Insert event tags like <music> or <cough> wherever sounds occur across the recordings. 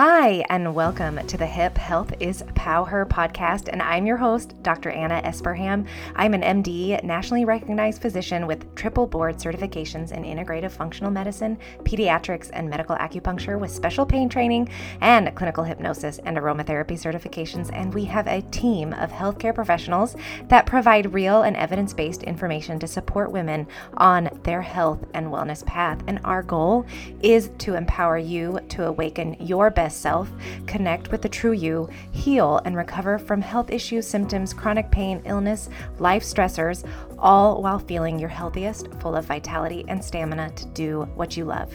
Hi, and welcome to the Hip Health is Power podcast. And I'm your host, Dr. Anna Esparham. I'm an MD, nationally recognized physician with triple board certifications in integrative functional medicine, pediatrics, and medical acupuncture with special pain training and clinical hypnosis and aromatherapy certifications. And we have a team of healthcare professionals that provide real and evidence based information to support women on their health and wellness path. And our goal is to empower you to awaken your best self, connect with the true you, heal and recover from health issues, symptoms, chronic pain, illness, life stressors, all while feeling your healthiest, full of vitality and stamina to do what you love.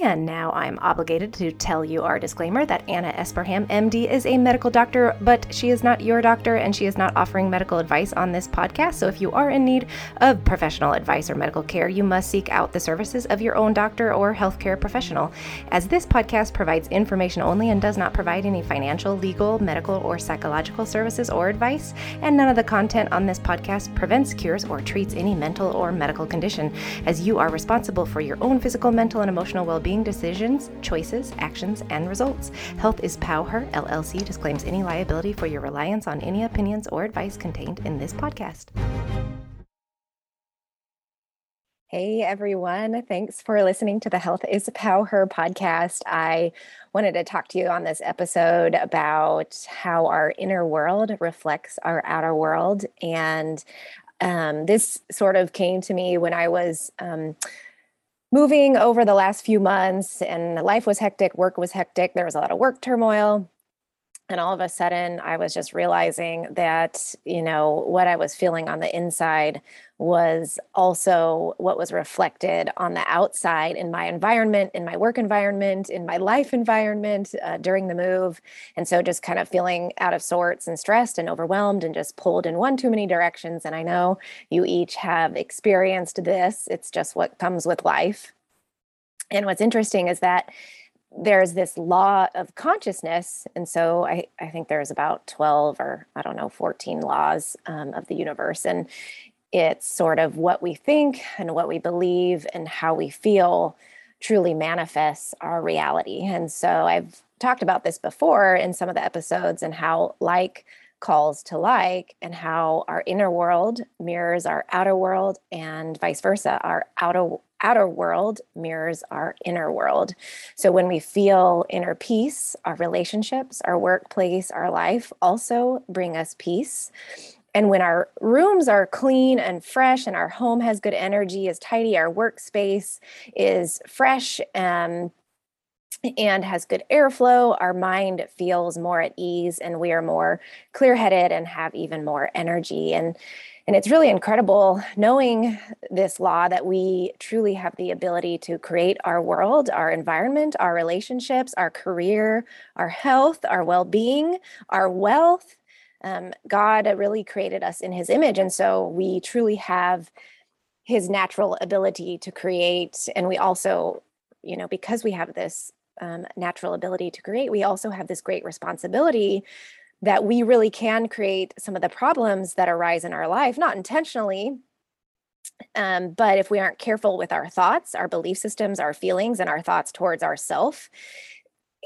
And now I'm obligated to tell you our disclaimer that Anna Esparham, MD, is a medical doctor, but she is not your doctor and she is not offering medical advice on this podcast. So if you are in need of professional advice or medical care, you must seek out the services of your own doctor or healthcare professional. As this podcast provides information only and does not provide any financial, legal, medical, or psychological services or advice, and none of the content on this podcast prevents, cures, or treats any mental or medical condition, as you are responsible for your own physical, mental, and emotional well well-being decisions, choices, actions, and results. Health is Power LLC disclaims any liability for your reliance on any opinions or advice contained in this podcast. Hey everyone, thanks for listening to the Health is Power podcast. I wanted to talk to you on this episode about how our inner world reflects our outer world. And um, this sort of came to me when I was. Um, moving over the last few months and life was hectic, work was hectic. There was a lot of work turmoil. And all of a sudden, I was just realizing that, you know, what I was feeling on the inside was also what was reflected on the outside in my environment, in my work environment, in my life environment uh, during the move. And so just kind of feeling out of sorts and stressed and overwhelmed and just pulled in one too many directions. And I know you each have experienced this, it's just what comes with life. And what's interesting is that there's this law of consciousness and so i, I think there's about 12 or i don't know 14 laws um, of the universe and it's sort of what we think and what we believe and how we feel truly manifests our reality. And so i've talked about this before in some of the episodes and how like calls to like and how our inner world mirrors our outer world and vice versa. Our outer outer world mirrors our inner world. So when we feel inner peace our relationships our workplace our life also bring us peace and when our rooms are clean and fresh and our home has good energy is tidy our workspace is fresh and and has good airflow, our mind feels more at ease and we are more clear headed and have even more energy. And, and it's really incredible knowing this law that we truly have the ability to create our world, our environment, our relationships, our career, our health, our well being, our wealth. Um, God really created us in his image. And so we truly have his natural ability to create. And we also, you know, because we have this um, natural ability to create, we also have this great responsibility that we really can create some of the problems that arise in our life, not intentionally. Um, but if we aren't careful with our thoughts, our belief systems, our feelings, and our thoughts towards ourself,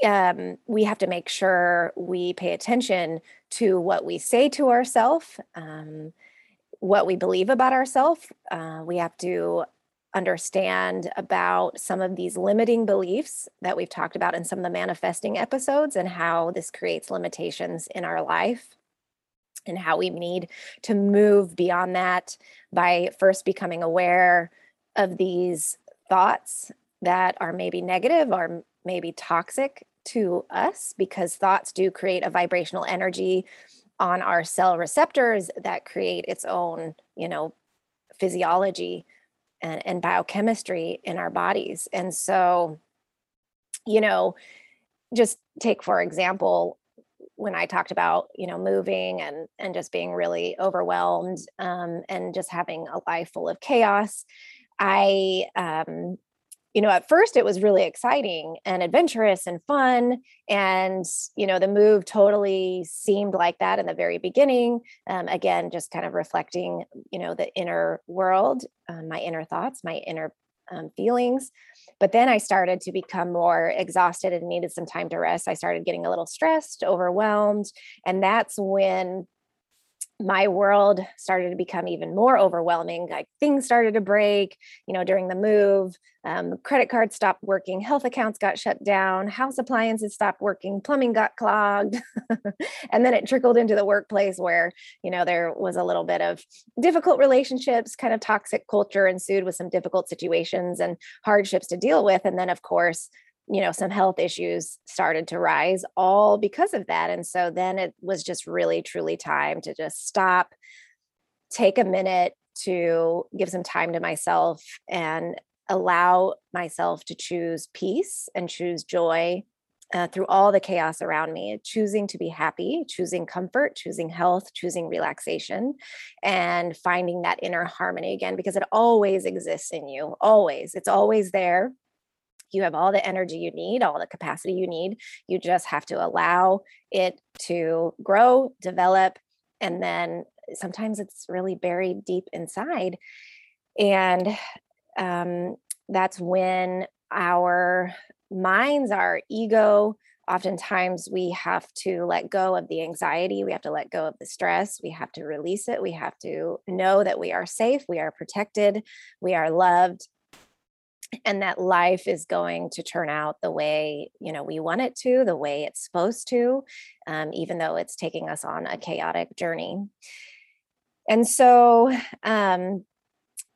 um, we have to make sure we pay attention to what we say to ourselves, um, what we believe about ourselves. Uh, we have to understand about some of these limiting beliefs that we've talked about in some of the manifesting episodes and how this creates limitations in our life and how we need to move beyond that by first becoming aware of these thoughts that are maybe negative or maybe toxic to us because thoughts do create a vibrational energy on our cell receptors that create its own you know physiology and, and biochemistry in our bodies. And so, you know, just take for example, when I talked about, you know, moving and and just being really overwhelmed um, and just having a life full of chaos, I um, you know, at first it was really exciting and adventurous and fun. And, you know, the move totally seemed like that in the very beginning. Um, again, just kind of reflecting, you know, the inner world, uh, my inner thoughts, my inner um, feelings. But then I started to become more exhausted and needed some time to rest. I started getting a little stressed, overwhelmed. And that's when my world started to become even more overwhelming. Like things started to break, you know, during the move. Um, credit cards stopped working, health accounts got shut down, house appliances stopped working, plumbing got clogged. <laughs> and then it trickled into the workplace where, you know, there was a little bit of difficult relationships, kind of toxic culture ensued with some difficult situations and hardships to deal with. And then, of course, you know some health issues started to rise all because of that and so then it was just really truly time to just stop take a minute to give some time to myself and allow myself to choose peace and choose joy uh, through all the chaos around me, choosing to be happy, choosing comfort, choosing health, choosing relaxation, and finding that inner harmony again, because it always exists in you, always. It's always there you have all the energy you need, all the capacity you need. You just have to allow it to grow, develop, and then sometimes it's really buried deep inside. And um, that's when our minds, our ego, oftentimes we have to let go of the anxiety we have to let go of the stress we have to release it we have to know that we are safe we are protected we are loved and that life is going to turn out the way you know we want it to the way it's supposed to um, even though it's taking us on a chaotic journey. And so um,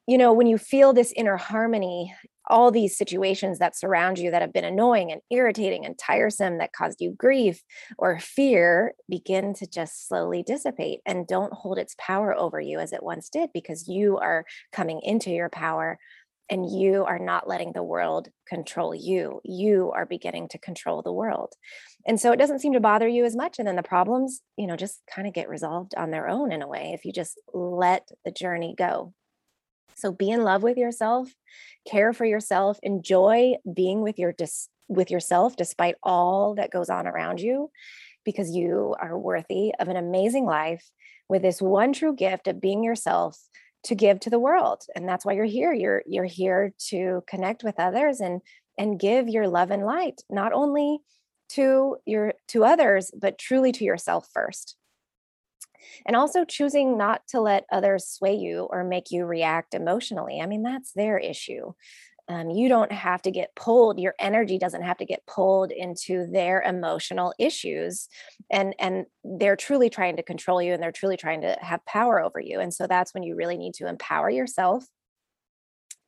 you know when you feel this inner harmony all these situations that surround you that have been annoying and irritating and tiresome that caused you grief or fear begin to just slowly dissipate and don't hold its power over you as it once did because you are coming into your power and you are not letting the world control you. You are beginning to control the world. And so it doesn't seem to bother you as much. And then the problems, you know, just kind of get resolved on their own in a way if you just let the journey go. So be in love with yourself, care for yourself, enjoy being with your dis- with yourself despite all that goes on around you because you are worthy of an amazing life with this one true gift of being yourself to give to the world and that's why you're here. You're you're here to connect with others and and give your love and light not only to your to others but truly to yourself first. And also choosing not to let others sway you or make you react emotionally. I mean that's their issue um, you don't have to get pulled your energy doesn't have to get pulled into their emotional issues and and they're truly trying to control you and they're truly trying to have power over you and so that's when you really need to empower yourself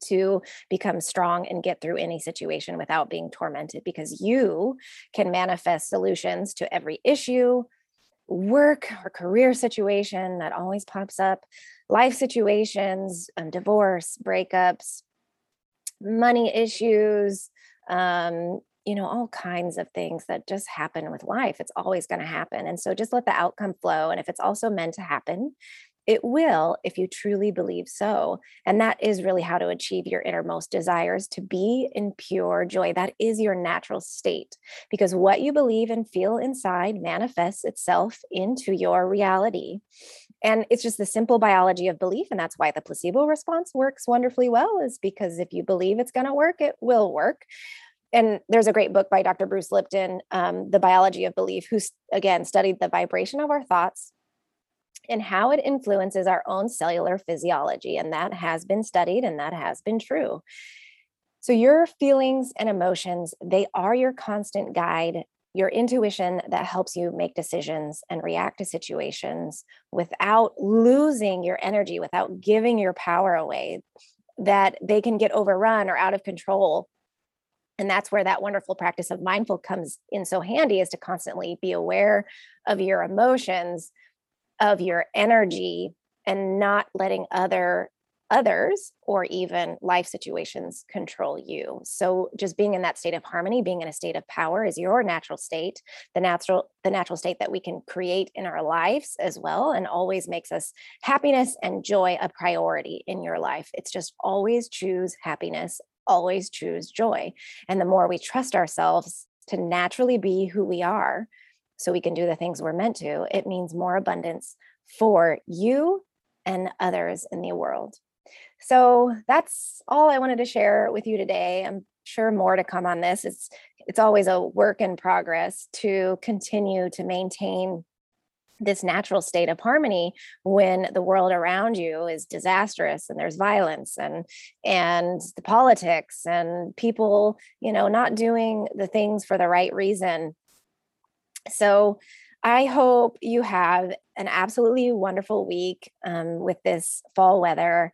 to become strong and get through any situation without being tormented because you can manifest solutions to every issue work or career situation that always pops up life situations um, divorce breakups money issues, um, you know, all kinds of things that just happen with life. It's always going to happen. And so just let the outcome flow. And if it's also meant to happen, it will if you truly believe so. And that is really how to achieve your innermost desires to be in pure joy. That is your natural state because what you believe and feel inside manifests itself into your reality. And it's just the simple biology of belief. And that's why the placebo response works wonderfully well, is because if you believe it's going to work, it will work and there's a great book by Dr. Bruce Lipton, um, The Biology of Belief, who again studied the vibration of our thoughts and how it influences our own cellular physiology. And that has been studied and that has been true. So, your feelings and emotions, they are your constant guide, your intuition that helps you make decisions and react to situations without losing your energy, without giving your power away, that they can get overrun or out of control. And that's where that wonderful practice of mindful comes in so handy is to constantly be aware of your emotions of your energy and not letting other others or even life situations control you. So just being in that state of harmony, being in a state of power is your natural state, the natural the natural state that we can create in our lives as well and always makes us happiness and joy a priority in your life. It's just always choose happiness, always choose joy. And the more we trust ourselves to naturally be who we are, so we can do the things we're meant to, it means more abundance for you and others in the world. So that's all I wanted to share with you today. I'm sure more to come on this. It's it's always a work in progress to continue to maintain this natural state of harmony when the world around you is disastrous and there's violence and and the politics and people you know not doing the things for the right reason so i hope you have an absolutely wonderful week um, with this fall weather